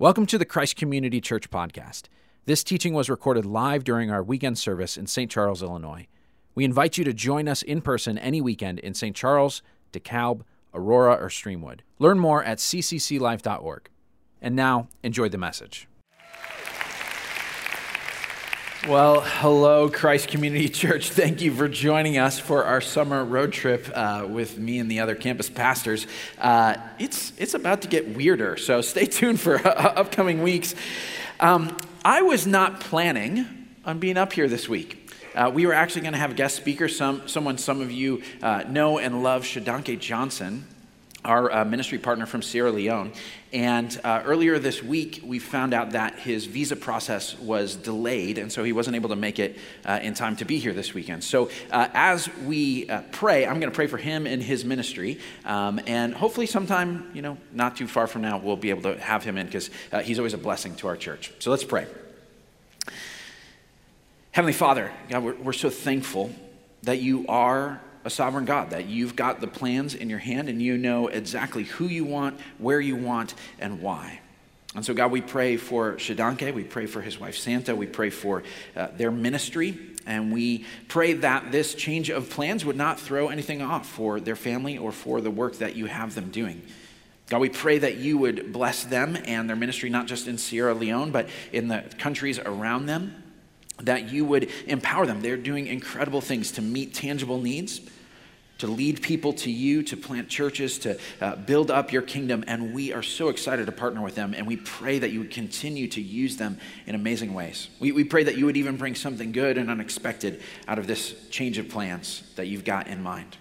Welcome to the Christ Community Church podcast. This teaching was recorded live during our weekend service in St. Charles, Illinois. We invite you to join us in person any weekend in St. Charles, DeKalb, Aurora, or Streamwood. Learn more at ccclife.org. And now, enjoy the message. Well, hello, Christ Community Church. Thank you for joining us for our summer road trip uh, with me and the other campus pastors. Uh, it's, it's about to get weirder, so stay tuned for upcoming weeks. Um, I was not planning on being up here this week. Uh, we were actually going to have a guest speaker, some, someone some of you uh, know and love, Shadanke Johnson our uh, ministry partner from Sierra Leone. And uh, earlier this week, we found out that his visa process was delayed, and so he wasn't able to make it uh, in time to be here this weekend. So, uh, as we uh, pray, I'm going to pray for him and his ministry, um, and hopefully, sometime, you know, not too far from now, we'll be able to have him in because uh, he's always a blessing to our church. So, let's pray. Heavenly Father, God, we're, we're so thankful that you are a sovereign God, that you've got the plans in your hand and you know exactly who you want, where you want, and why. And so, God, we pray for Shadanke, we pray for his wife Santa, we pray for uh, their ministry, and we pray that this change of plans would not throw anything off for their family or for the work that you have them doing. God, we pray that you would bless them and their ministry, not just in Sierra Leone, but in the countries around them, that you would empower them. They're doing incredible things to meet tangible needs to lead people to you, to plant churches, to uh, build up your kingdom. And we are so excited to partner with them. And we pray that you would continue to use them in amazing ways. We, we pray that you would even bring something good and unexpected out of this change of plans that you've got in mind.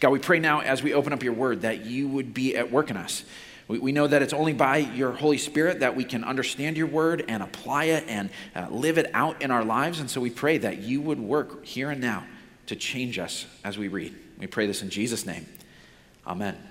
God, we pray now as we open up your word that you would be at work in us. We, we know that it's only by your Holy Spirit that we can understand your word and apply it and uh, live it out in our lives. And so we pray that you would work here and now to change us as we read. We pray this in Jesus' name. Amen.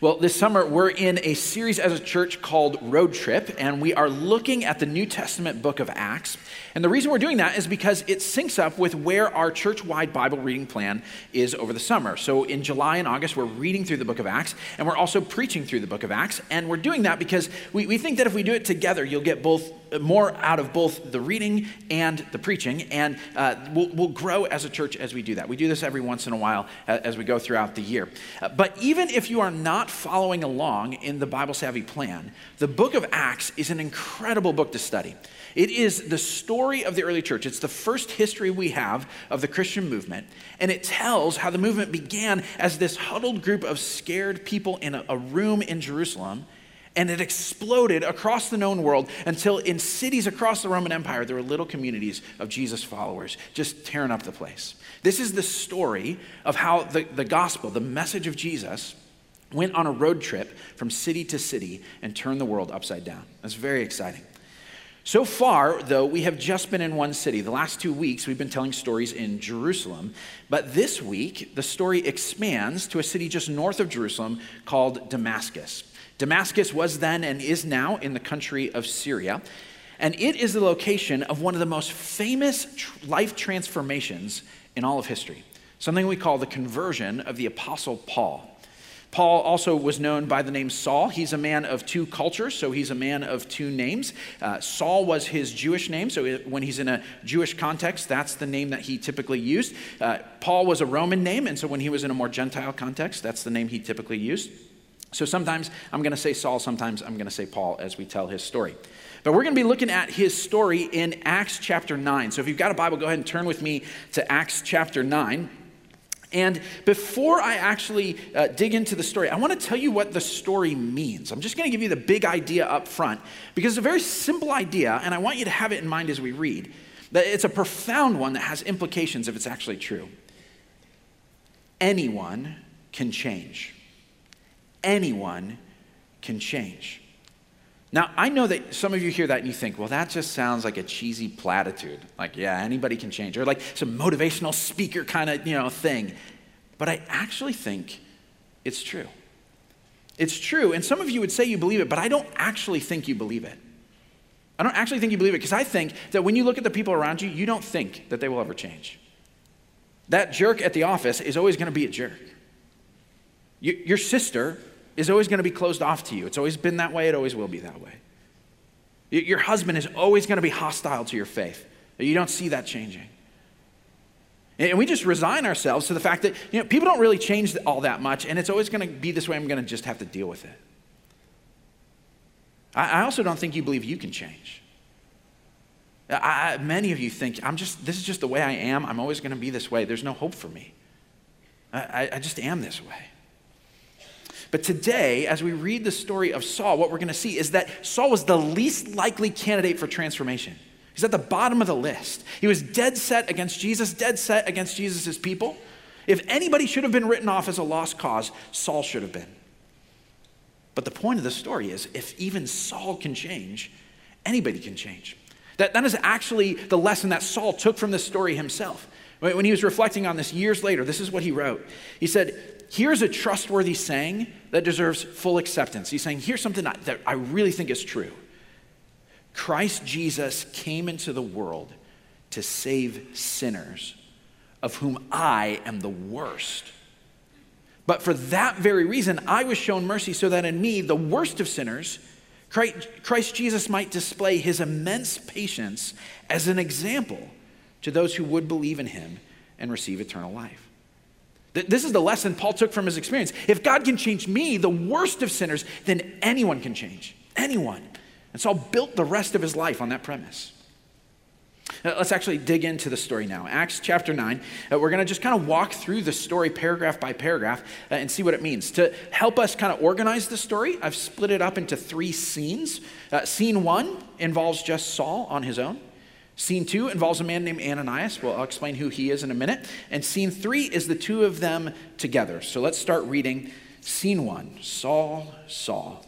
Well, this summer we're in a series as a church called Road Trip, and we are looking at the New Testament book of Acts. And the reason we're doing that is because it syncs up with where our church wide Bible reading plan is over the summer. So in July and August, we're reading through the book of Acts, and we're also preaching through the book of Acts. And we're doing that because we, we think that if we do it together, you'll get both more out of both the reading and the preaching, and uh, we'll, we'll, grow as a church as we do that. We do this every once in a while uh, as we go throughout the year. Uh, but even if you are not following along in the Bible Savvy plan, the book of Acts is an incredible book to study. It is the story of the early church. It's the first history we have of the Christian movement. And it tells how the movement began as this huddled group of scared people in a, a room in Jerusalem and it exploded across the known world until in cities across the Roman Empire, there were little communities of Jesus followers just tearing up the place. This is the story of how the, the gospel, the message of Jesus, went on a road trip from city to city and turned the world upside down. That's very exciting. So far, though, we have just been in one city. The last two weeks, we've been telling stories in Jerusalem. But this week, the story expands to a city just north of Jerusalem called Damascus. Damascus was then and is now in the country of Syria, and it is the location of one of the most famous life transformations in all of history, something we call the conversion of the Apostle Paul. Paul also was known by the name Saul. He's a man of two cultures, so he's a man of two names. Uh, Saul was his Jewish name, so when he's in a Jewish context, that's the name that he typically used. Uh, Paul was a Roman name, and so when he was in a more Gentile context, that's the name he typically used. So sometimes I'm going to say Saul, sometimes I'm going to say Paul as we tell his story. But we're going to be looking at his story in Acts chapter 9. So if you've got a Bible, go ahead and turn with me to Acts chapter 9. And before I actually uh, dig into the story, I want to tell you what the story means. I'm just going to give you the big idea up front because it's a very simple idea, and I want you to have it in mind as we read. That it's a profound one that has implications if it's actually true. Anyone can change anyone can change. Now, I know that some of you hear that and you think, well, that just sounds like a cheesy platitude. Like, yeah, anybody can change. Or like some motivational speaker kind of, you know, thing. But I actually think it's true. It's true. And some of you would say you believe it, but I don't actually think you believe it. I don't actually think you believe it because I think that when you look at the people around you, you don't think that they will ever change. That jerk at the office is always going to be a jerk. Your sister is always going to be closed off to you. It's always been that way, it always will be that way. Your husband is always going to be hostile to your faith. You don't see that changing. And we just resign ourselves to the fact that you know, people don't really change all that much, and it's always going to be this way. I'm going to just have to deal with it. I, also don't think you believe you can change. I, many of you think, I'm just, this is just the way I am. I'm always going to be this way. There's no hope for me. I, I just am this way. But today, as we read the story of Saul, what we're going to see is that Saul was the least likely candidate for transformation. He's at the bottom of the list. He was dead set against Jesus, dead set against Jesus' people. If anybody should have been written off as a lost cause, Saul should have been. But the point of the story is if even Saul can change, anybody can change. That, that is actually the lesson that Saul took from this story himself. When he was reflecting on this years later, this is what he wrote. He said, Here's a trustworthy saying that deserves full acceptance. He's saying, Here's something that I really think is true Christ Jesus came into the world to save sinners, of whom I am the worst. But for that very reason, I was shown mercy so that in me, the worst of sinners, Christ Jesus might display his immense patience as an example to those who would believe in him and receive eternal life. This is the lesson Paul took from his experience. If God can change me, the worst of sinners, then anyone can change. Anyone. And Saul built the rest of his life on that premise. Let's actually dig into the story now. Acts chapter 9. Uh, we're going to just kind of walk through the story paragraph by paragraph uh, and see what it means. To help us kind of organize the story, I've split it up into three scenes. Uh, scene one involves just Saul on his own. Scene two involves a man named Ananias. Well, I'll explain who he is in a minute. And scene three is the two of them together. So let's start reading scene one Saul, Saul.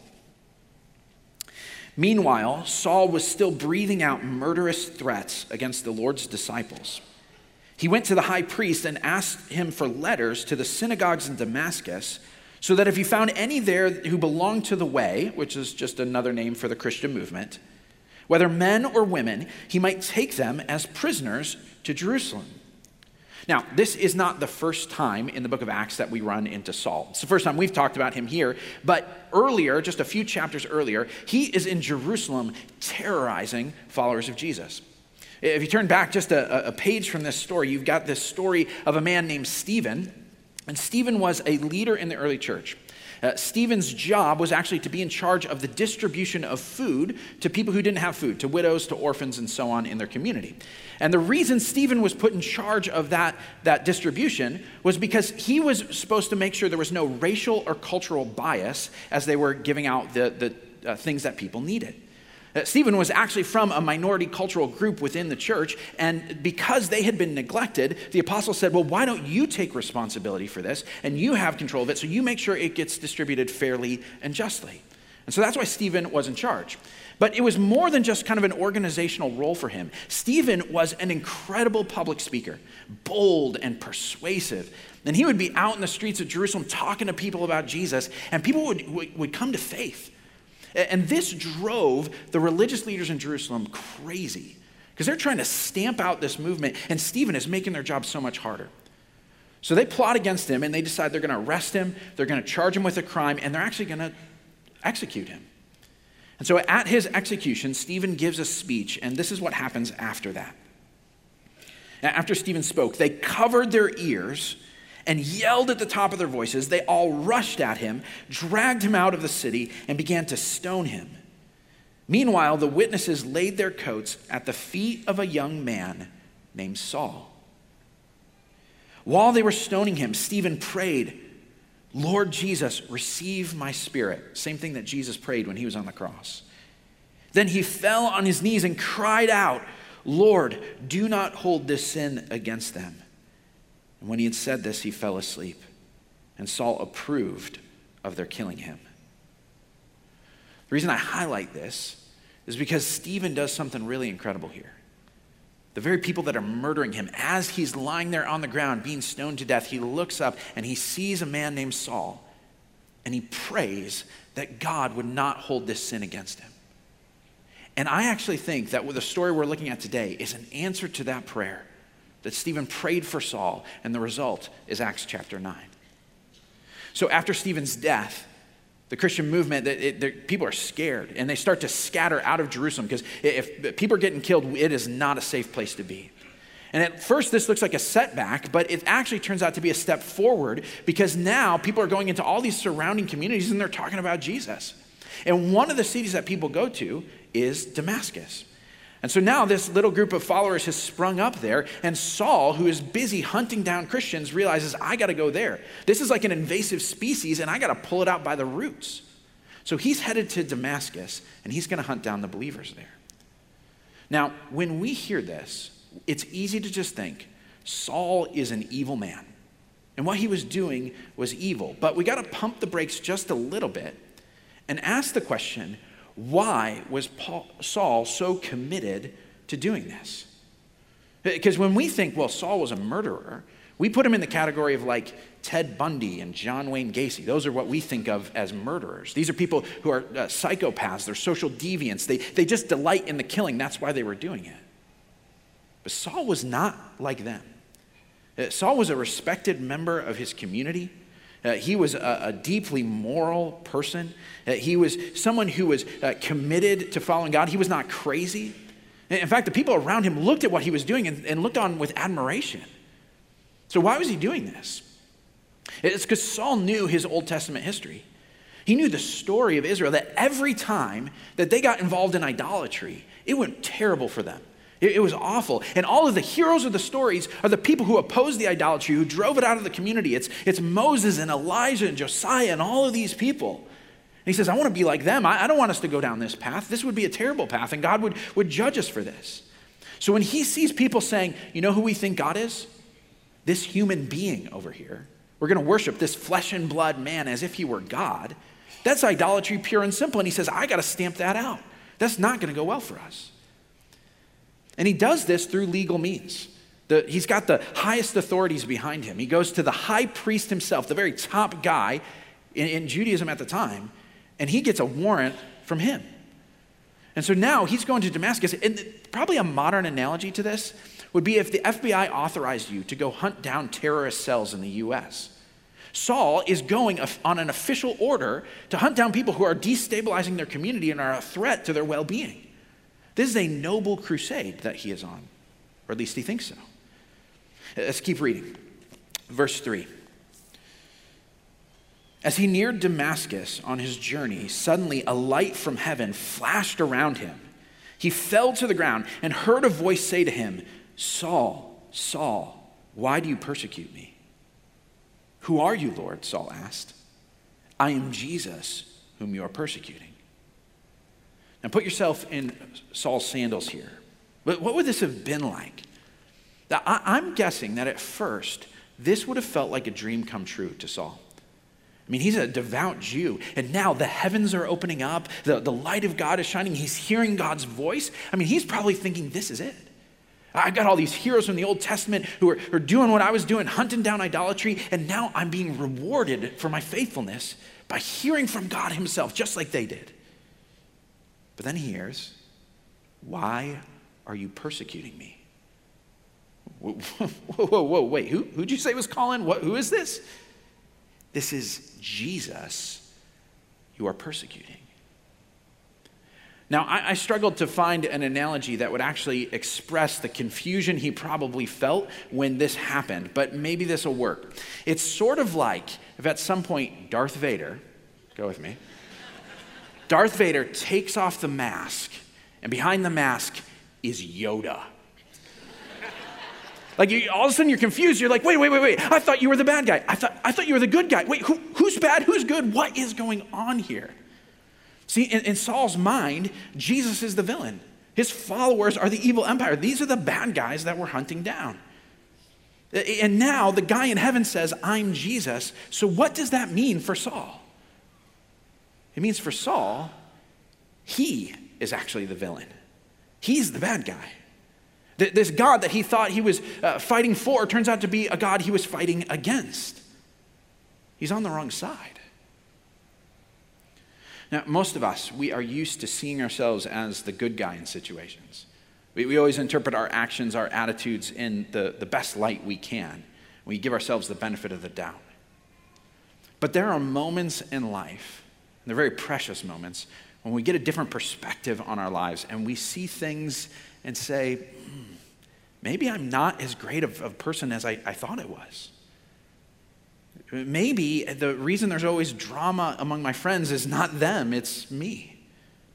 Meanwhile, Saul was still breathing out murderous threats against the Lord's disciples. He went to the high priest and asked him for letters to the synagogues in Damascus, so that if he found any there who belonged to the way, which is just another name for the Christian movement, whether men or women, he might take them as prisoners to Jerusalem. Now, this is not the first time in the book of Acts that we run into Saul. It's the first time we've talked about him here, but earlier, just a few chapters earlier, he is in Jerusalem terrorizing followers of Jesus. If you turn back just a, a page from this story, you've got this story of a man named Stephen. And Stephen was a leader in the early church. Uh, Stephen's job was actually to be in charge of the distribution of food to people who didn't have food, to widows, to orphans, and so on in their community. And the reason Stephen was put in charge of that, that distribution was because he was supposed to make sure there was no racial or cultural bias as they were giving out the, the uh, things that people needed. Stephen was actually from a minority cultural group within the church, and because they had been neglected, the apostle said, Well, why don't you take responsibility for this and you have control of it so you make sure it gets distributed fairly and justly? And so that's why Stephen was in charge. But it was more than just kind of an organizational role for him. Stephen was an incredible public speaker, bold and persuasive. And he would be out in the streets of Jerusalem talking to people about Jesus, and people would, would, would come to faith. And this drove the religious leaders in Jerusalem crazy because they're trying to stamp out this movement, and Stephen is making their job so much harder. So they plot against him and they decide they're going to arrest him, they're going to charge him with a crime, and they're actually going to execute him. And so at his execution, Stephen gives a speech, and this is what happens after that. After Stephen spoke, they covered their ears and yelled at the top of their voices. They all rushed at him, dragged him out of the city, and began to stone him. Meanwhile, the witnesses laid their coats at the feet of a young man named Saul. While they were stoning him, Stephen prayed, Lord Jesus, receive my spirit. Same thing that Jesus prayed when he was on the cross. Then he fell on his knees and cried out, Lord, do not hold this sin against them. And when he had said this, he fell asleep. And Saul approved of their killing him. The reason I highlight this is because Stephen does something really incredible here. The very people that are murdering him, as he's lying there on the ground being stoned to death, he looks up and he sees a man named Saul and he prays that God would not hold this sin against him. And I actually think that the story we're looking at today is an answer to that prayer that Stephen prayed for Saul, and the result is Acts chapter 9. So after Stephen's death, the Christian movement, it, it, people are scared and they start to scatter out of Jerusalem because if people are getting killed, it is not a safe place to be. And at first, this looks like a setback, but it actually turns out to be a step forward because now people are going into all these surrounding communities and they're talking about Jesus. And one of the cities that people go to is Damascus. And so now this little group of followers has sprung up there, and Saul, who is busy hunting down Christians, realizes, I got to go there. This is like an invasive species, and I got to pull it out by the roots. So he's headed to Damascus, and he's going to hunt down the believers there. Now, when we hear this, it's easy to just think Saul is an evil man. And what he was doing was evil. But we got to pump the brakes just a little bit and ask the question why was Paul, Saul so committed to doing this? Because when we think, well, Saul was a murderer, we put him in the category of like Ted Bundy and John Wayne Gacy. Those are what we think of as murderers. These are people who are uh, psychopaths, they're social deviants. They, they just delight in the killing. That's why they were doing it. But Saul was not like them. Uh, Saul was a respected member of his community. Uh, he was a, a, deeply moral person. Uh, he was someone who was uh, committed to following God. He was not crazy. In fact, the people around him looked at what he was doing and, and looked on with admiration. So, why was he doing this? It's because Saul knew his Old Testament history. He knew the story of Israel, that every time that they got involved in idolatry, it went terrible for them. It, it, was awful. And all of the heroes of the stories are the people who opposed the idolatry, who drove it out of the community. It's, it's Moses and Elijah and Josiah and all of these people. And he says, I want to be like them. I, I don't want us to go down this path. This would be a terrible path, and God would, would judge us for this. So when he sees people saying, You know who we think God is? This human being over here. We're going to worship this flesh and blood man as if he were God. That's idolatry, pure and simple. And he says, I got to stamp that out. That's not going to go well for us. And he does this through legal means. The, he's got the highest authorities behind him. He goes to the high priest himself, the very top guy in, in Judaism at the time, and he gets a warrant from him. And so now he's going to Damascus. And probably a modern analogy to this would be if the FBI authorized you to go hunt down terrorist cells in the US. Saul is going on an official order to hunt down people who are destabilizing their community and are a threat to their well being. This is a noble crusade that he is on, or at least he thinks so. Let's keep reading. Verse 3. As he neared Damascus on his journey, suddenly a light from heaven flashed around him. He fell to the ground and heard a voice say to him, Saul, Saul, why do you persecute me? Who are you, Lord? Saul asked. I am Jesus, whom you are persecuting. Now put yourself in Saul's sandals here. But what would this have been like? Now, I, am guessing that at first, this would have felt like a dream come true to Saul. I mean, he's a devout Jew, and now the heavens are opening up, the, the light of God is shining, he's hearing God's voice. I mean, he's probably thinking, this is it. I've got all these heroes from the Old Testament who are, who are doing what I was doing, hunting down idolatry, and now I'm being rewarded for my faithfulness by hearing from God Himself, just like they did. But then he hears, Why are you persecuting me? Whoa, whoa, whoa, wait, who, who'd you say was calling? What, who is this? This is Jesus you are persecuting. Now, I, I, struggled to find an analogy that would actually express the confusion he probably felt when this happened, but maybe this will work. It's sort of like if at some point Darth Vader, go with me, Darth Vader takes off the mask, and behind the mask is Yoda. Like you, all of a sudden you're confused. You're like, wait, wait, wait, wait. I thought you were the bad guy. I thought, I thought you were the good guy. Wait, who, who's bad? Who's good? What is going on here? See, in, in Saul's mind, Jesus is the villain. His followers are the evil empire. These are the bad guys that we're hunting down. And now the guy in heaven says, I'm Jesus. So what does that mean for Saul? It means for Saul, he is actually the villain. He's the bad guy. This God that he thought he was uh, fighting for turns out to be a God he was fighting against. He's on the wrong side. Now, most of us, we are used to seeing ourselves as the good guy in situations. We, we always interpret our actions, our attitudes in the, the best light we can. We give ourselves the benefit of the doubt. But there are moments in life they're very precious moments, when we get a different perspective on our lives and we see things and say, hmm, maybe I'm not as great of a person as I, I thought I was. Maybe the reason there's always drama among my friends is not them, it's me.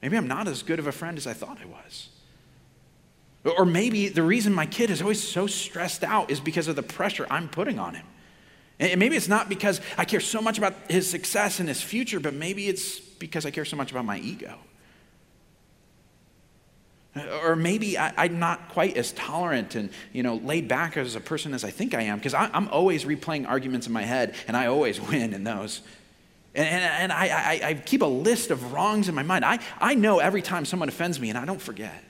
Maybe I'm not as good of a friend as I thought I was. Or maybe the reason my kid is always so stressed out is because of the pressure I'm putting on him. And maybe it's not because I care so much about his success and his future, but maybe it's because I care so much about my ego. Or maybe I, am not quite as tolerant and you know laid back as a person as I think I am, because I'm always replaying arguments in my head, and I always win in those. And, and, and I, I, I keep a list of wrongs in my mind. I, I know every time someone offends me, and I don't forget.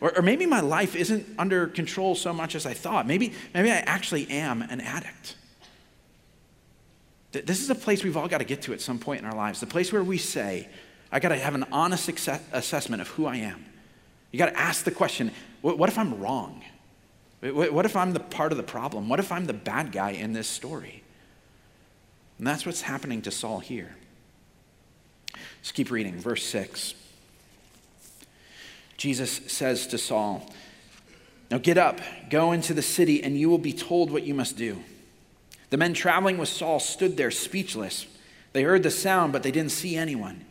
Or, or maybe my life isn't under control so much as I thought. Maybe, maybe I actually am an addict. This is a place we've all got to get to at some point in our lives. The place where we say, I got to have an honest assessment of who I am. You got to ask the question what if I'm wrong? What if I'm the part of the problem? What if I'm the bad guy in this story? And that's what's happening to Saul here. Let's keep reading, verse 6. Jesus says to Saul, Now get up, go into the city, and you will be told what you must do. The men traveling with Saul stood there speechless. They heard the sound, but they didn't see anyone.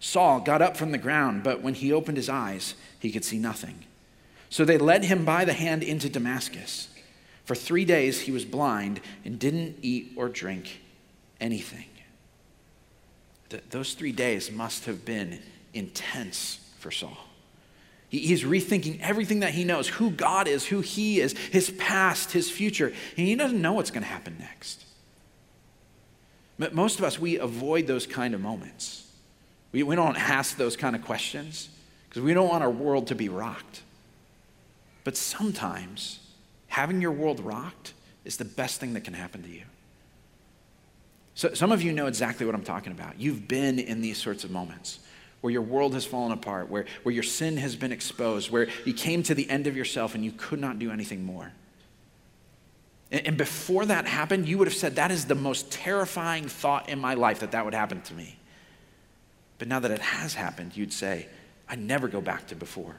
Saul got up from the ground, but when he opened his eyes, he could see nothing. So they led him by the hand into Damascus. For three days he was blind and didn't eat or drink anything. Th- those three days must have been intense for Saul. He's rethinking everything that he knows who God is, who he is, his past, his future. And he doesn't know what's going to happen next. But most of us, we avoid those kind of moments. We, we don't ask those kind of questions because we don't want our world to be rocked. But sometimes having your world rocked is the best thing that can happen to you. So, some of you know exactly what I'm talking about. You've been in these sorts of moments where your world has fallen apart, where, where your sin has been exposed, where you came to the end of yourself and you could not do anything more. And, and before that happened, you would have said, That is the most terrifying thought in my life that that would happen to me. But now that it has happened, you'd say, I never go back to before.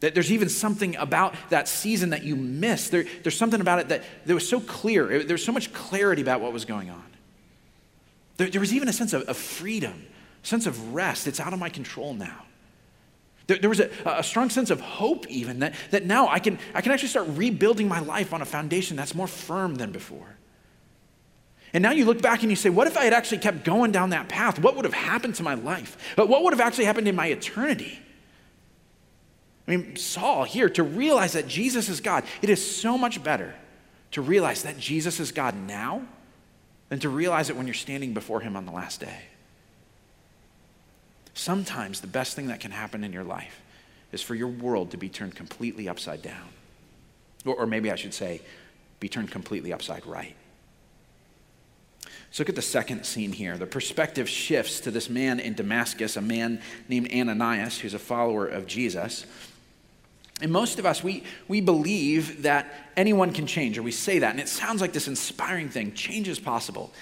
That there's even something about that season that you missed. There, there's something about it that, that was so clear. There's so much clarity about what was going on. There, there was even a sense of, of freedom sense of rest. It's out of my control now. There, there was a, a, strong sense of hope, even, that, that now I can, I can actually start rebuilding my life on a foundation that's more firm than before. And now you look back and you say, what if I had actually kept going down that path? What would have happened to my life? But what would have actually happened in my eternity? I mean, Saul here, to realize that Jesus is God, it is so much better to realize that Jesus is God now than to realize it when you're standing before him on the last day. Sometimes the best thing that can happen in your life is for your world to be turned completely upside down. Or, or maybe I should say, be turned completely upside right. Let's look at the second scene here. The perspective shifts to this man in Damascus, a man named Ananias, who's a follower of Jesus. And most of us, we, we believe that anyone can change, or we say that, and it sounds like this inspiring thing change is possible.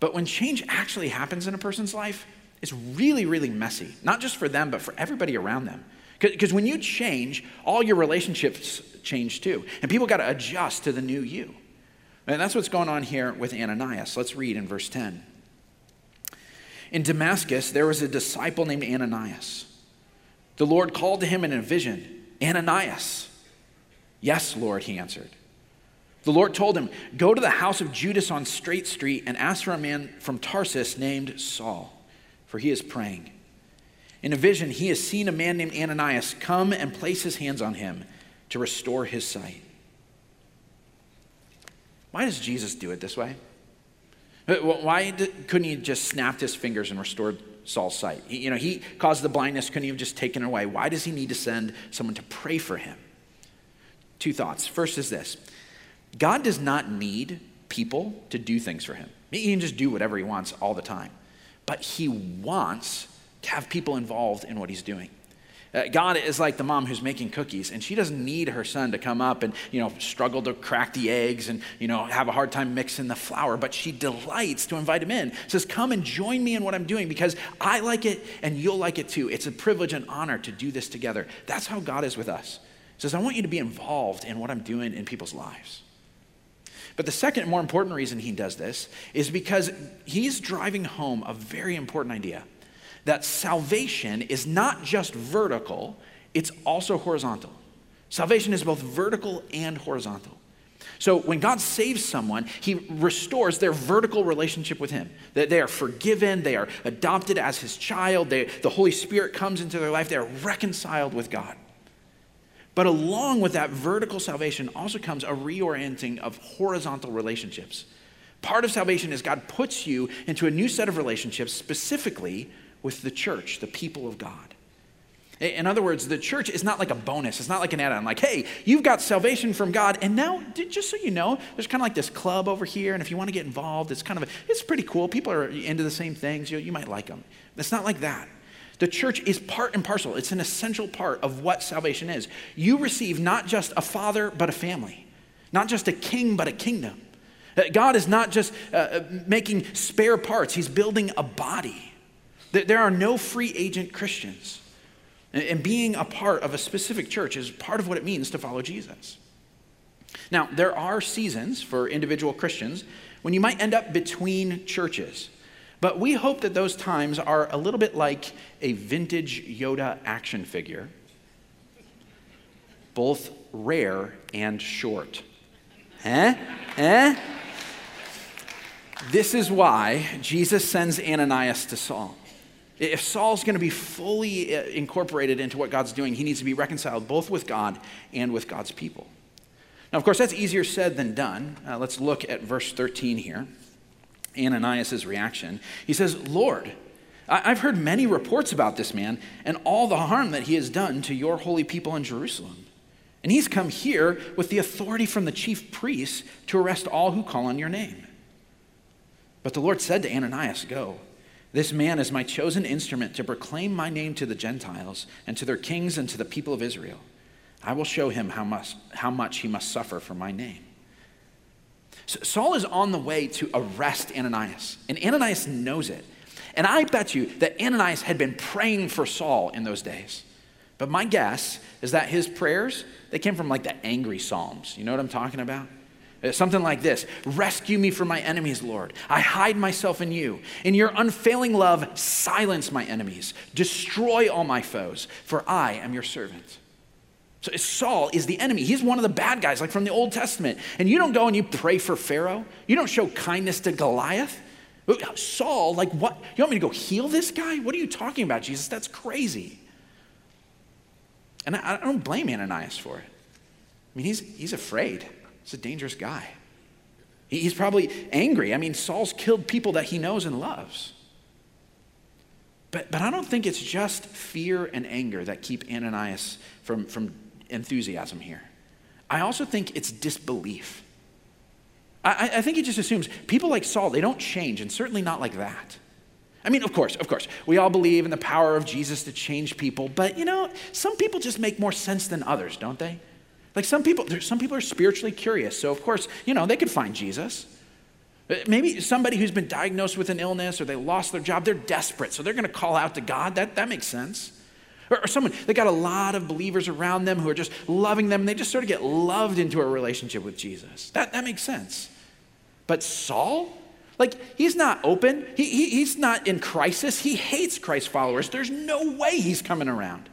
But when change actually happens in a person's life, is really, really messy, not just for them, but for everybody around them. Because when you change, all your relationships change too. And people got to adjust to the new you. And that's what's going on here with Ananias. Let's read in verse 10. In Damascus, there was a disciple named Ananias. The Lord called to him in a vision Ananias. Yes, Lord, he answered. The Lord told him, Go to the house of Judas on Straight Street and ask for a man from Tarsus named Saul for he is praying. In a vision, he has seen a man named Ananias come and place his hands on him to restore his sight. Why does Jesus do it this way? Uh, why couldn't he just snapped his fingers and restored Saul's sight? You know, he caused the blindness, couldn't he have just taken it away? Why does he need to send someone to pray for him? Two thoughts. First is this God does not need people to do things for him, he can just do whatever he wants all the time but he wants to have people involved in what he's doing. Uh, God is like the mom who's making cookies, and she doesn't need her son to come up and, you know, struggle to crack the eggs and, you know, have a hard time mixing the flour, but she delights to invite him in. Says, Come and join me in what I'm doing because I like it and you'll like it too. It's a privilege and honor to do this together. That's how God is with us. Says, I want you to be involved in what I'm doing in people's lives. But the second, more important reason he does this is because he's driving home a very important idea that salvation is not just vertical, it's also horizontal. Salvation is both vertical and horizontal. So when God saves someone, he restores their vertical relationship with him. That they are forgiven, they are adopted as his child, they, the Holy Spirit comes into their life, they are reconciled with God. But along with that vertical salvation also comes a reorienting of horizontal relationships. Part of salvation is God puts you into a new set of relationships, specifically with the church, the people of God. In other words, the church is not like a bonus. It's not like an add on, like, hey, you've got salvation from God. And now, just so you know, there's kind of like this club over here. And if you want to get involved, it's kind of, a, it's pretty cool. People are into the same things. You, you might like them. It's not like that. The church is part and parcel, it's an essential part of what salvation is. You receive not just a father, but a family, not just a king, but a kingdom. Uh, God is not just uh, uh, making spare parts, He's building a body. There are no free agent Christians. And being a part of a specific church is part of what it means to follow Jesus. Now, there are seasons for individual Christians when you might end up between churches. But we hope that those times are a little bit like a vintage Yoda action figure, both rare and short. Eh? Eh? This is why Jesus sends Ananias to Saul. If Saul's going to be fully uh, incorporated into what God's doing, he needs to be reconciled both with God and with God's people. Now, of course, that's easier said than done. Uh, let's look at verse 13 here. Ananias' reaction. He says, Lord, I've heard many reports about this man and all the harm that he has done to your holy people in Jerusalem. And he's come here with the authority from the chief priests to arrest all who call on your name. But the Lord said to Ananias, Go. This man is my chosen instrument to proclaim my name to the Gentiles and to their kings and to the people of Israel. I will show him how much, how much he must suffer for my name. Saul is on the way to arrest Ananias, and Ananias knows it. And I bet you that Ananias had been praying for Saul in those days. But my guess is that his prayers, they came from like the angry Psalms. You know what I'm talking about? Uh, something like this Rescue me from my enemies, Lord. I hide myself in you. In your unfailing love, silence my enemies. Destroy all my foes, for I am your servant. So Saul is the enemy. He's one of the bad guys, like from the Old Testament. And you don't go and you pray for Pharaoh. You don't show kindness to Goliath. Uh, Saul, like what? You want me to go heal this guy? What are you talking about, Jesus? That's crazy. And I, I don't blame Ananias for it. I mean, he's, he's afraid. He's a dangerous guy. He's probably angry. I mean, Saul's killed people that he knows and loves. But, but I don't think it's just fear and anger that keep Ananias from, from enthusiasm here. I also think it's disbelief. I, I think he just assumes people like Saul, they don't change, and certainly not like that. I mean, of course, of course, we all believe in the power of Jesus to change people, but you know, some people just make more sense than others, don't they? Like some people, some people are spiritually curious. So, of course, you know, they could find Jesus. Uh, maybe somebody who's been diagnosed with an illness or they lost their job, they're desperate. So they're going to call out to God. That, that makes sense. Or, someone, they got a lot of believers around them who are just loving them and they just sort of get loved into a relationship with Jesus. That, that makes sense. But Saul, like, he's not open. He, he, he's not in crisis. He hates Christ followers. There's no way he's coming around.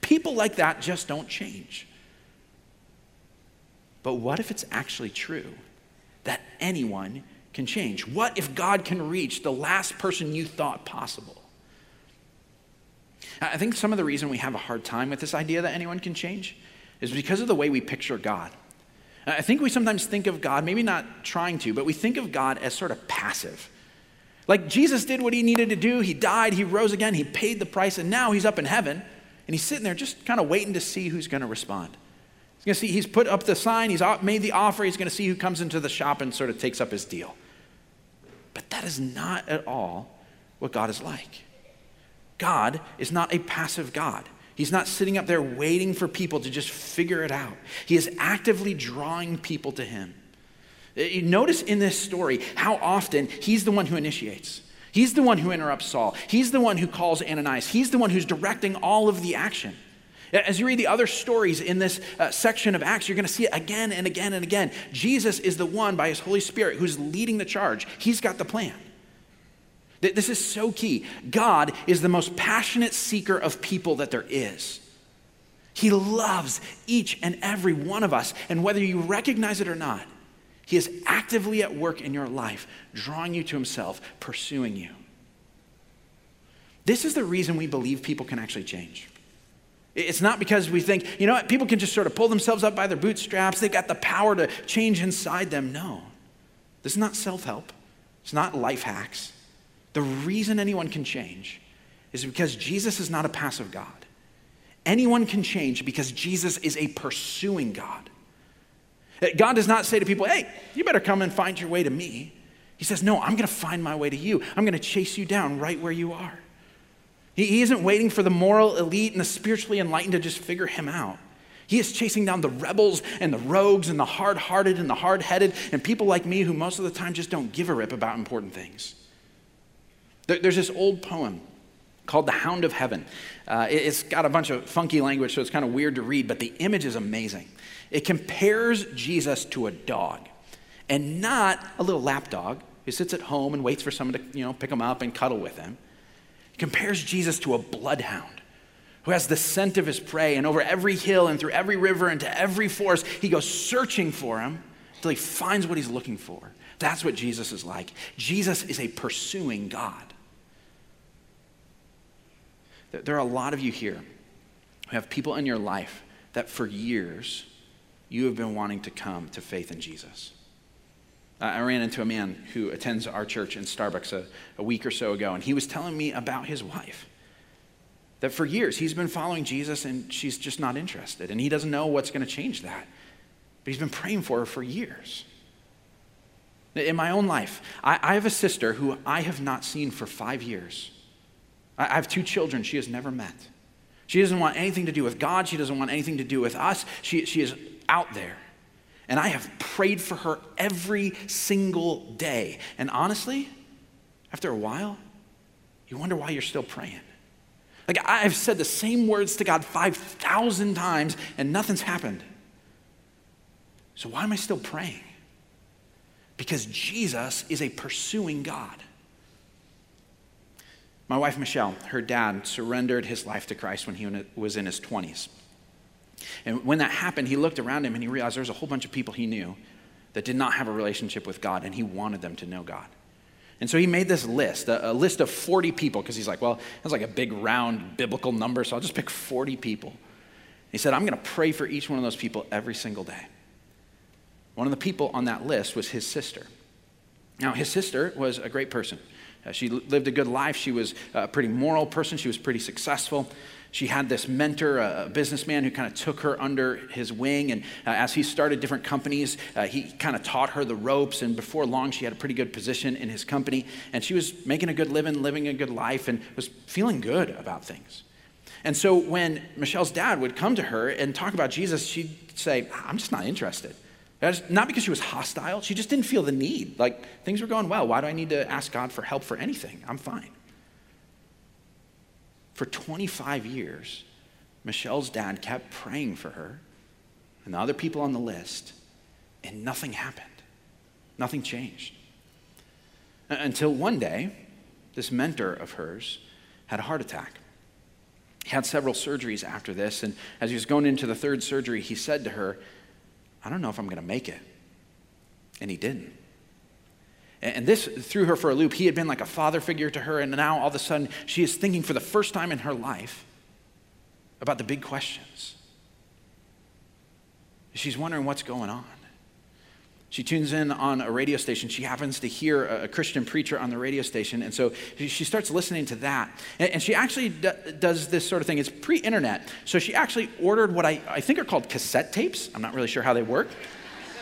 People like that just don't change. But what if it's actually true that anyone can change? What if God can reach the last person you thought possible? I think some of the reason we have a hard time with this idea that anyone can change is because of the way we picture God. I think we sometimes think of God, maybe not trying to, but we think of God as sort of passive. Like Jesus did what he needed to do, he died, he rose again, he paid the price, and now he's up in heaven, and he's sitting there just kind of waiting to see who's going to respond. He's going to see, he's put up the sign, he's made the offer, he's going to see who comes into the shop and sort of takes up his deal. But that is not at all what God is like. God is not a passive God. He's not sitting up there waiting for people to just figure it out. He is actively drawing people to him. You notice in this story how often he's the one who initiates. He's the one who interrupts Saul. He's the one who calls Ananias. He's the one who's directing all of the action. As you read the other stories in this uh, section of Acts, you're going to see it again and again and again. Jesus is the one by his Holy Spirit who's leading the charge. He's got the plan. This is so key. God is the most passionate seeker of people that there is. He loves each and every one of us, and whether you recognize it or not, He is actively at work in your life, drawing you to Himself, pursuing you. This is the reason we believe people can actually change. It's not because we think, you know what, people can just sort of pull themselves up by their bootstraps, they've got the power to change inside them. No. This is not self help, it's not life hacks. The reason anyone can change is because Jesus is not a passive God. Anyone can change because Jesus is a pursuing God. God does not say to people, hey, you better come and find your way to me. He says, no, I'm going to find my way to you. I'm going to chase you down right where you are. He, isn't waiting for the moral elite and the spiritually enlightened to just figure him out. He is chasing down the rebels and the rogues and the hard hearted and the hard headed and people like me who most of the time just don't give a rip about important things. There's this old poem called The Hound of Heaven. Uh, it's got a bunch of funky language, so it's kind of weird to read, but the image is amazing. It compares Jesus to a dog, and not a little lap dog who sits at home and waits for someone to you know, pick him up and cuddle with him. It compares Jesus to a bloodhound who has the scent of his prey, and over every hill and through every river and to every forest, he goes searching for him until he finds what he's looking for. That's what Jesus is like. Jesus is a pursuing God. There are a lot of you here who have people in your life that for years you have been wanting to come to faith in Jesus. I ran into a man who attends our church in Starbucks a, a week or so ago, and he was telling me about his wife. That for years he's been following Jesus and she's just not interested, and he doesn't know what's going to change that. But he's been praying for her for years. In my own life, I, I have a sister who I have not seen for five years. I have two children she has never met. She doesn't want anything to do with God. She doesn't want anything to do with us. She, she is out there. And I have prayed for her every single day. And honestly, after a while, you wonder why you're still praying. Like, I've said the same words to God 5,000 times and nothing's happened. So, why am I still praying? Because Jesus is a pursuing God. My wife, Michelle, her dad surrendered his life to Christ when he was in his 20s. And when that happened, he looked around him and he realized there was a whole bunch of people he knew that did not have a relationship with God, and he wanted them to know God. And so he made this list, a, a list of 40 people, because he's like, well, that's like a big round biblical number, so I'll just pick 40 people. He said, I'm going to pray for each one of those people every single day. One of the people on that list was his sister. Now, his sister was a great person. Uh, she lived a good life. She was a pretty moral person. She was pretty successful. She had this mentor, a businessman who kind of took her under his wing. And uh, as he started different companies, uh, he kind of taught her the ropes. And before long, she had a pretty good position in his company. And she was making a good living, living a good life, and was feeling good about things. And so when Michelle's dad would come to her and talk about Jesus, she'd say, I'm just not interested. Not because she was hostile, she just didn't feel the need. Like things were going well. Why do I need to ask God for help for anything? I'm fine. For 25 years, Michelle's dad kept praying for her and the other people on the list, and nothing happened. Nothing changed. Uh, until one day, this mentor of hers had a heart attack. He had several surgeries after this, and as he was going into the third surgery, he said to her, I don't know if I'm going to make it. And he didn't. And this threw her for a loop. He had been like a father figure to her, and now all of a sudden she is thinking for the first time in her life about the big questions. She's wondering what's going on. She tunes in on a radio station. She happens to hear a Christian preacher on the radio station. And so she starts listening to that. And she actually does this sort of thing. It's pre internet. So she actually ordered what I, I think are called cassette tapes. I'm not really sure how they work.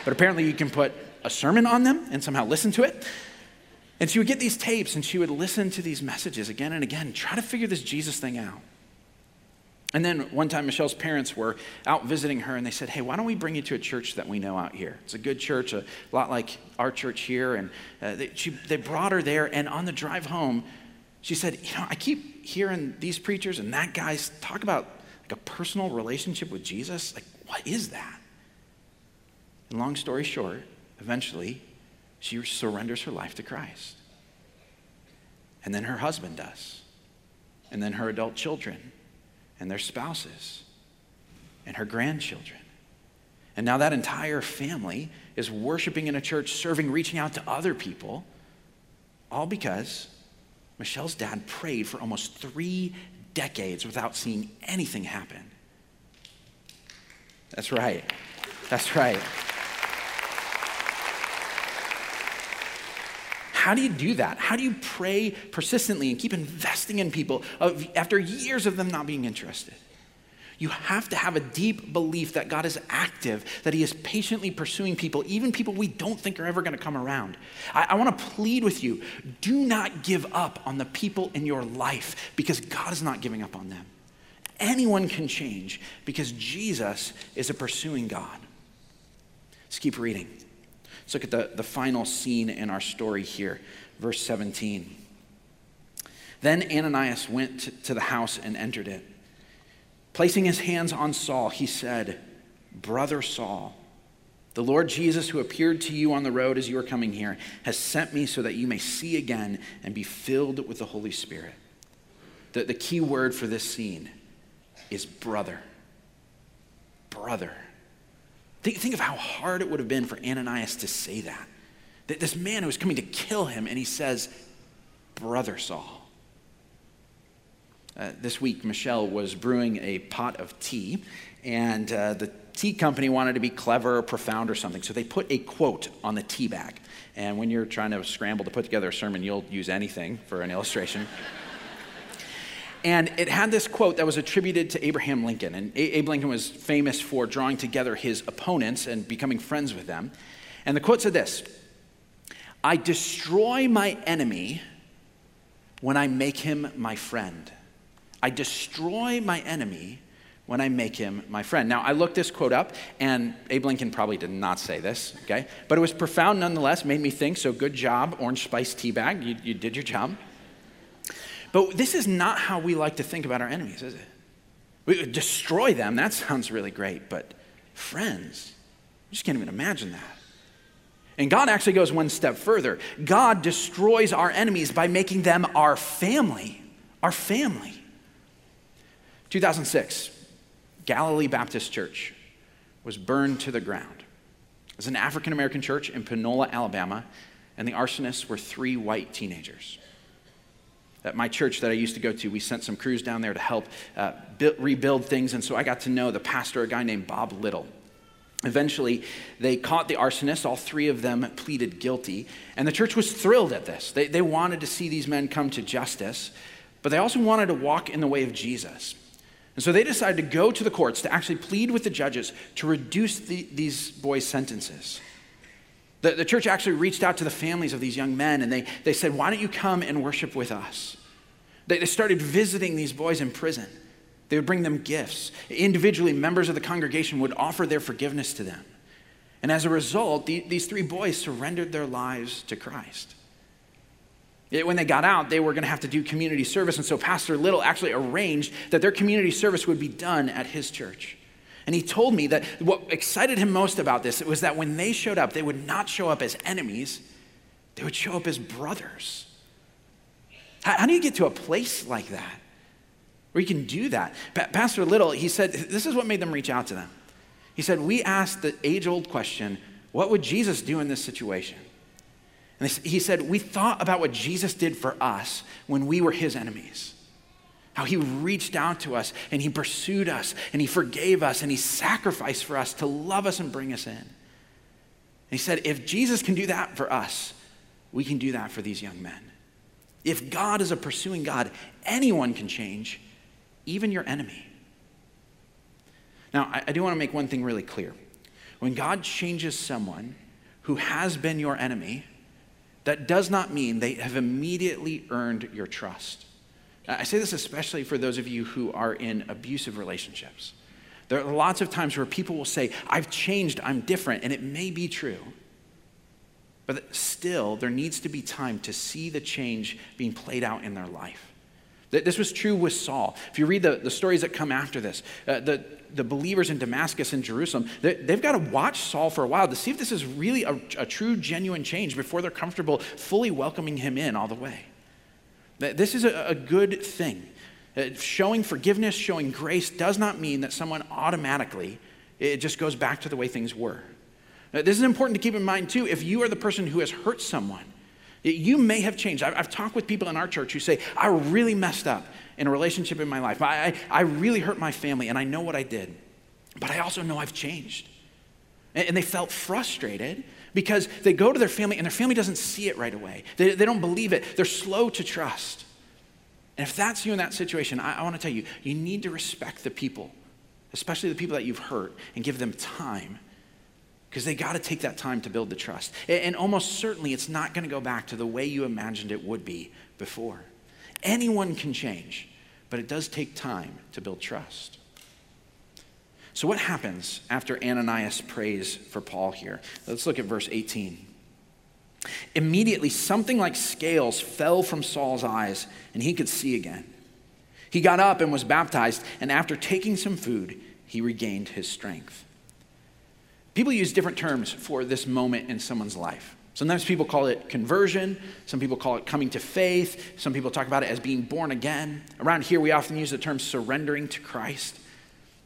But apparently you can put a sermon on them and somehow listen to it. And she would get these tapes and she would listen to these messages again and again, try to figure this Jesus thing out. And then one time, Michelle's parents were out visiting her, and they said, Hey, why don't we bring you to a church that we know out here? It's a good church, a lot like our church here. And uh, they, she, they brought her there, and on the drive home, she said, You know, I keep hearing these preachers and that guy's talk about like a personal relationship with Jesus. Like, what is that? And long story short, eventually, she surrenders her life to Christ. And then her husband does. And then her adult children and their spouses and her grandchildren. And now that entire family is worshiping in a church, serving, reaching out to other people, all because Michelle's dad prayed for almost three decades without seeing anything happen. That's right. That's right. How do you do that? How do you pray persistently and keep investing in people after years of them not being interested? You have to have a deep belief that God is active, that He is patiently pursuing people, even people we don't think are ever going to come around. I, I want to plead with you do not give up on the people in your life because God is not giving up on them. Anyone can change because Jesus is a pursuing God. Let's keep reading. Let's look at the, the final scene in our story here, verse 17. Then Ananias went to, the house and entered it. Placing his hands on Saul, he said, Brother Saul, the Lord Jesus, who appeared to you on the road as you were coming here, has sent me so that you may see again and be filled with the Holy Spirit. The, the key word for this scene is brother. Brother. Think, think of how hard it would have been for Ananias to say that. That this man who was coming to kill him, and he says, Brother Saul. Uh, this week, Michelle was brewing a pot of tea, and uh, the tea company wanted to be clever or profound or something, so they put a quote on the tea bag. And when you're trying to scramble to put together a sermon, you'll use anything for an illustration. And it had this quote that was attributed to Abraham Lincoln. And Abe Lincoln was famous for drawing together his opponents and becoming friends with them. And the quote said this I destroy my enemy when I make him my friend. I destroy my enemy when I make him my friend. Now, I looked this quote up, and Abe Lincoln probably did not say this, okay? But it was profound nonetheless, made me think, so good job, Orange Spice Teabag. You, you did your job. But this is not how we like to think about our enemies, is it? We destroy them, that sounds really great, but friends, you just can't even imagine that. And God actually goes one step further. God destroys our enemies by making them our family. Our family. 2006, Galilee Baptist Church was burned to the ground. It was an African American church in Panola, Alabama, and the arsonists were three white teenagers. At my church that I used to go to, we sent some crews down there to help uh, build, rebuild things. And so I got to know the pastor, a guy named Bob Little. Eventually, they caught the arsonists. All three of them pleaded guilty. And the church was thrilled at this. They, they wanted to see these men come to justice, but they also wanted to walk in the way of Jesus. And so they decided to go to the courts to actually plead with the judges to reduce the, these boys' sentences. The, the church actually reached out to the families of these young men and they, they said, Why don't you come and worship with us? They, they started visiting these boys in prison. They would bring them gifts. Individually, members of the congregation would offer their forgiveness to them. And as a result, the, these three boys surrendered their lives to Christ. It, when they got out, they were going to have to do community service. And so Pastor Little actually arranged that their community service would be done at his church. And he told me that what excited him most about this was that when they showed up, they would not show up as enemies, they would show up as brothers. How, how do you get to a place like that where you can do that? Pa- Pastor Little, he said, this is what made them reach out to them. He said, We asked the age old question what would Jesus do in this situation? And he said, We thought about what Jesus did for us when we were his enemies. How he reached out to us and he pursued us and he forgave us and he sacrificed for us to love us and bring us in. And he said, if Jesus can do that for us, we can do that for these young men. If God is a pursuing God, anyone can change, even your enemy. Now, I, I do want to make one thing really clear. When God changes someone who has been your enemy, that does not mean they have immediately earned your trust. I say this especially for those of you who are in abusive relationships. There are lots of times where people will say, I've changed, I'm different, and it may be true. But still, there needs to be time to see the change being played out in their life. This was true with Saul. If you read the, the stories that come after this, uh, the, the believers in Damascus and Jerusalem, they, have got to watch Saul for a while to see if this is really a, a true, genuine change before they're comfortable fully welcoming him in all the way. This is a, a good thing. Uh, showing forgiveness, showing grace does not mean that someone automatically, it just goes back to the way things were. Now, this is important to keep in mind too. If you are the person who has hurt someone, you may have changed. I've, talked with people in our church who say, I really messed up in a relationship in my life. I, I, I really hurt my family, and I know what I did. But I also know I've changed. And, and they felt frustrated because they go to their family, and their family doesn't see it right away. They, they don't believe it, they're slow to trust. And if that's you in that situation, I, I want to tell you, you need to respect the people, especially the people that you've hurt, and give them time because they got to take that time to build the trust. And almost certainly it's not going to go back to the way you imagined it would be before. Anyone can change, but it does take time to build trust. So, what happens after Ananias prays for Paul here? Let's look at verse 18. Immediately, something like scales fell from Saul's eyes, and he could see again. He got up and was baptized, and after taking some food, he regained his strength. People use different terms for this moment in someone's life. Sometimes people call it conversion. Some people call it coming to faith. Some people talk about it as being born again. Around here, we often use the term surrendering to Christ.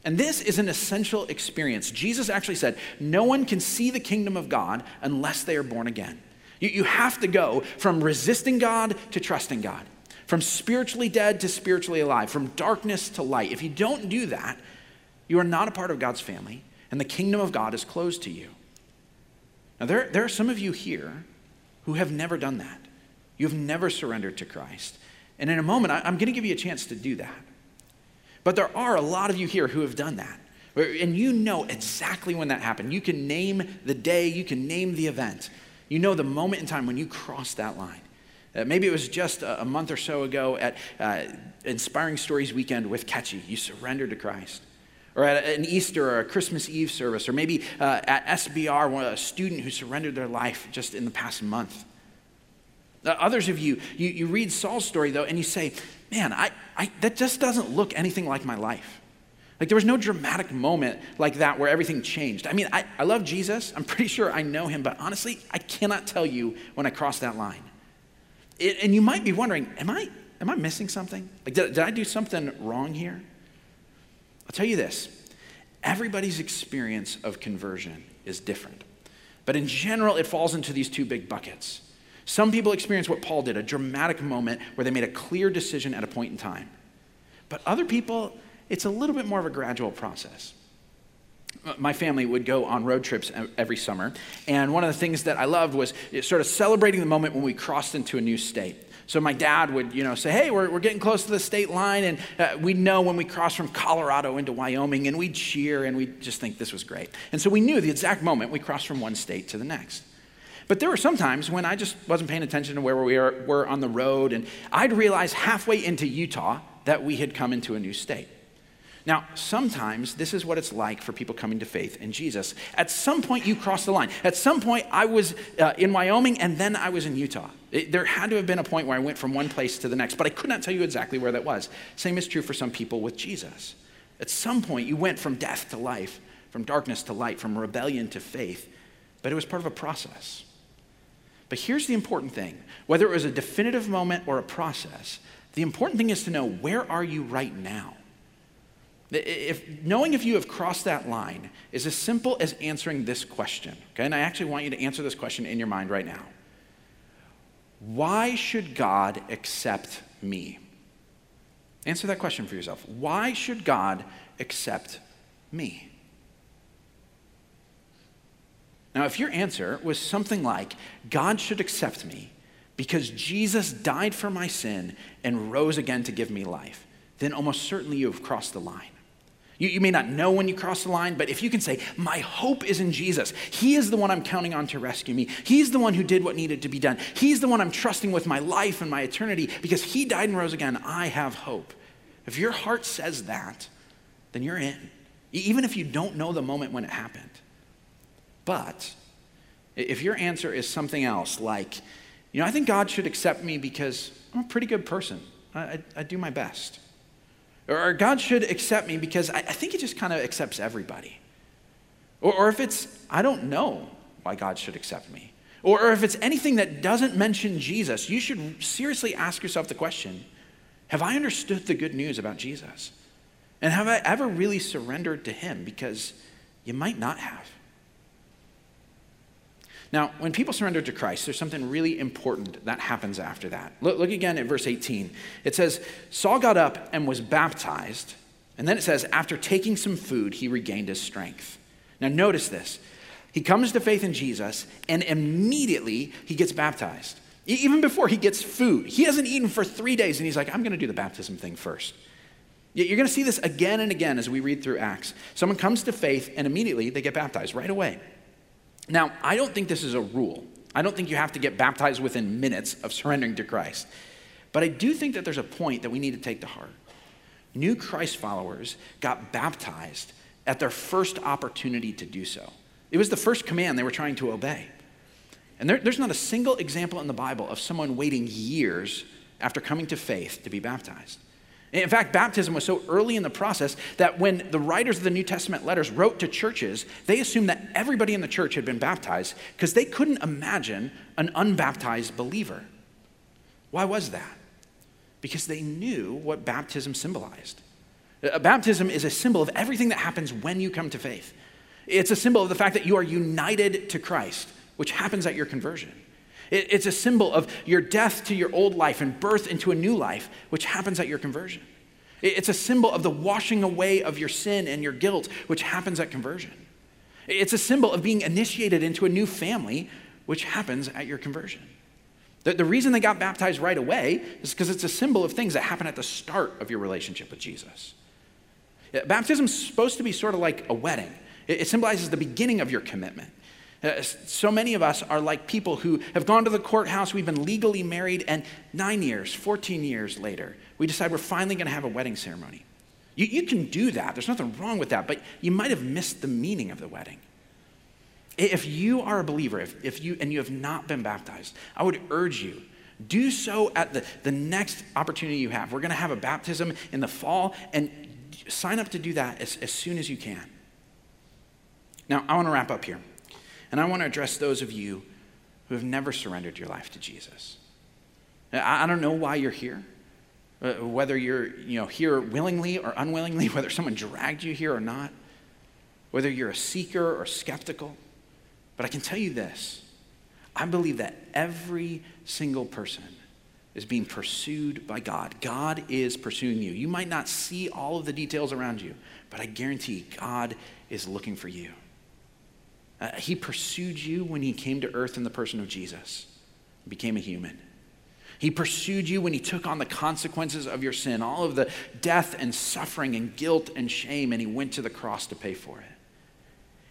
And this is an essential experience. Jesus actually said, No one can see the kingdom of God unless they are born again. You, you have to go from resisting God to trusting God, from spiritually dead to spiritually alive, from darkness to light. If you don't do that, you are not a part of God's family and the kingdom of God is closed to you. Now, there, there are some of you here who have never done that. You've never surrendered to Christ. And in a moment, I, I'm going to give you a chance to do that. But there are a lot of you here who have done that. And you know exactly when that happened. You can name the day, you can name the event. You know the moment in time when you crossed that line. Uh, maybe it was just a, a, month or so ago at uh, Inspiring Stories Weekend with Catchy. You surrendered to Christ or at an Easter or a Christmas Eve service, or maybe uh, at SBR, a student who surrendered their life just in the past month. Uh, others of you, you, you read Saul's story though, and you say, man, I, I, that just doesn't look anything like my life. Like there was no dramatic moment like that where everything changed. I mean, I, I love Jesus. I'm pretty sure I know him, but honestly, I cannot tell you when I crossed that line. It, and you might be wondering, am I, am I missing something? Like, did, did I do something wrong here? I'll tell you this everybody's experience of conversion is different. But in general, it falls into these two big buckets. Some people experience what Paul did a dramatic moment where they made a clear decision at a point in time. But other people, it's a little bit more of a gradual process. My family would go on road trips every summer, and one of the things that I loved was sort of celebrating the moment when we crossed into a new state. So my dad would, you know, say, hey, we're, we're getting close to the state line. And uh, we'd know when we crossed from Colorado into Wyoming, and we'd cheer, and we'd just think this was great. And so we knew the exact moment we crossed from one state to the next. But there were some times when I just wasn't paying attention to where we were, on the road, and I'd realize halfway into Utah that we had come into a new state. Now, sometimes this is what it's like for people coming to faith in Jesus. At some point, you cross the line. At some point, I was uh, in Wyoming and then I was in Utah. It, there had to have been a point where I went from one place to the next, but I could not tell you exactly where that was. Same is true for some people with Jesus. At some point, you went from death to life, from darkness to light, from rebellion to faith, but it was part of a process. But here's the important thing whether it was a definitive moment or a process, the important thing is to know where are you right now? If, knowing if you have crossed that line is as simple as answering this question, okay? And I actually want you to answer this question in your mind right now. Why should God accept me? Answer that question for yourself. Why should God accept me? Now, if your answer was something like, God should accept me because Jesus died for my sin and rose again to give me life, then almost certainly you have crossed the line. You, you, may not know when you cross the line, but if you can say, My hope is in Jesus, He is the one I'm counting on to rescue me. He's the one who did what needed to be done. He's the one I'm trusting with my life and my eternity because He died and rose again. I have hope. If your heart says that, then you're in, even if you don't know the moment when it happened. But if your answer is something else, like, you know, I think God should accept me because I'm a pretty good person, I, I, I do my best. Or God should accept me because I, I think He just kind of accepts everybody. Or, or if it's, I don't know why God should accept me. Or, or if it's anything that doesn't mention Jesus, you should seriously ask yourself the question Have I understood the good news about Jesus? And have I ever really surrendered to Him? Because you might not have. Now, when people surrender to Christ, there's something really important that happens after that. Look, look, again at verse 18. It says, Saul got up and was baptized. And then it says, after taking some food, he regained his strength. Now, notice this. He comes to faith in Jesus, and immediately he gets baptized. Even before he gets food, he hasn't eaten for three days, and he's like, I'm going to do the baptism thing first. You're going to see this again and again as we read through Acts. Someone comes to faith, and immediately they get baptized right away. Now, I don't think this is a rule. I don't think you have to get baptized within minutes of surrendering to Christ. But I do think that there's a point that we need to take to heart. New Christ followers got baptized at their first opportunity to do so. It was the first command they were trying to obey. And there, there's not a single example in the Bible of someone waiting years after coming to faith to be baptized. In fact, baptism was so early in the process that when the writers of the New Testament letters wrote to churches, they assumed that everybody in the church had been baptized because they couldn't imagine an unbaptized believer. Why was that? Because they knew what baptism symbolized. Baptism is a symbol of everything that happens when you come to faith. It's a symbol of the fact that you are united to Christ, which happens at your conversion. It's a symbol of your death to your old life and birth into a new life, which happens at your conversion. It's a symbol of the washing away of your sin and your guilt, which happens at conversion. It's a symbol of being initiated into a new family, which happens at your conversion. The, the reason they got baptized right away is because it's a symbol of things that happen at the start of your relationship with Jesus. Baptism is supposed to be sort of like a wedding, it, it symbolizes the beginning of your commitment. Uh, so many of us are like people who have gone to the courthouse, we've been legally married, and nine years, 14 years later, we decide we're finally going to have a wedding ceremony. You, you can do that, there's nothing wrong with that, but you might have missed the meaning of the wedding. If you are a believer, if, if you, and you have not been baptized, I would urge you do so at the, the next opportunity you have. We're going to have a baptism in the fall, and sign up to do that as, as soon as you can. Now, I want to wrap up here. And I want to address those of you who have never surrendered your life to Jesus. I don't know why you're here, uh, whether you're you know, here willingly or unwillingly, whether someone dragged you here or not, whether you're a seeker or skeptical. But I can tell you this I believe that every single person is being pursued by God. God is pursuing you. You might not see all of the details around you, but I guarantee God is looking for you. Uh, he pursued you when he came to earth in the person of Jesus, became a human. He pursued you when he took on the consequences of your sin, all of the death and suffering and guilt and shame, and he went to the cross to pay for it.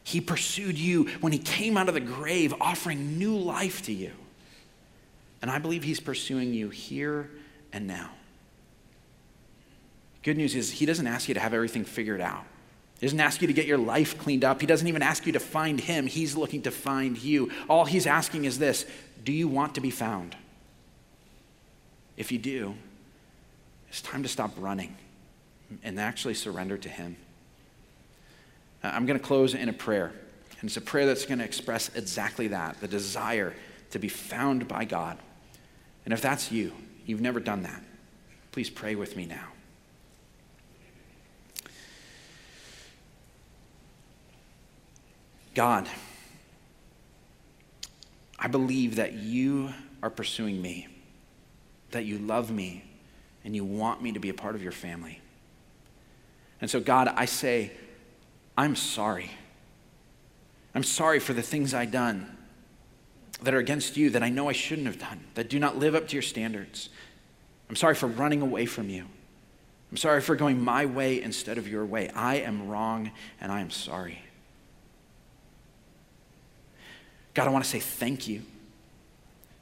He pursued you when he came out of the grave, offering new life to you. And I believe he's pursuing you here and now. Good news is, he doesn't ask you to have everything figured out. He doesn't ask you to get your life cleaned up. He doesn't even ask you to find him. He's looking to find you. All he's asking is this Do you want to be found? If you do, it's time to stop running and actually surrender to him. Uh, I'm going to close in a prayer. And it's a prayer that's going to express exactly that the desire to be found by God. And if that's you, you've never done that, please pray with me now. God, I believe that you are pursuing me, that you love me, and you want me to be a part of your family. And so, God, I say, I'm sorry. I'm sorry for the things I've done that are against you that I know I shouldn't have done, that do not live up to your standards. I'm sorry for running away from you. I'm sorry for going my way instead of your way. I am wrong and I am sorry. God, I want to say thank you.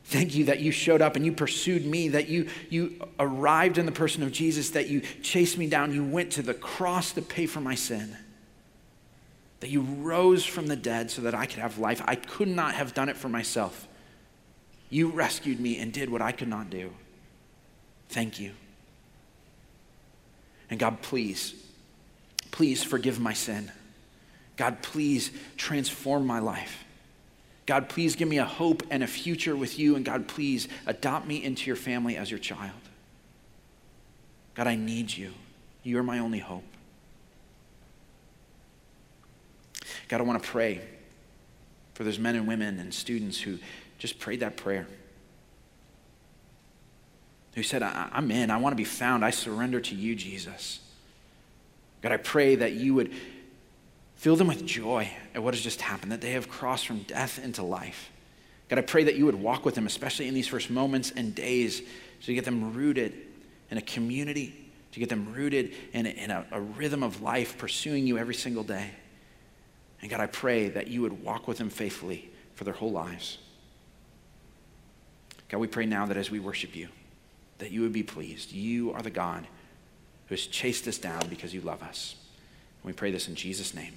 Thank you that you showed up and you pursued me, that you, you arrived in the person of Jesus, that you chased me down. You went to the cross to pay for my sin, that you rose from the dead so that I could have life. I could not have done it for myself. You rescued me and did what I could not do. Thank you. And God, please, please forgive my sin. God, please transform my life. God, please give me a hope and a future with you. And God, please adopt me into your family as your child. God, I need you. You are my only hope. God, I want to pray for those men and women and students who just prayed that prayer. Who said, I'm in. I want to be found. I surrender to you, Jesus. God, I pray that you would Fill them with joy at what has just happened, that they have crossed from death into life. God, I pray that you would walk with them, especially in these first moments and days, to get them rooted in a community, to get them rooted in, a, in a, a rhythm of life, pursuing you every single day. And God, I pray that you would walk with them faithfully for their whole lives. God, we pray now that as we worship you, that you would be pleased. You are the God who has chased us down because you love us. And we pray this in Jesus' name.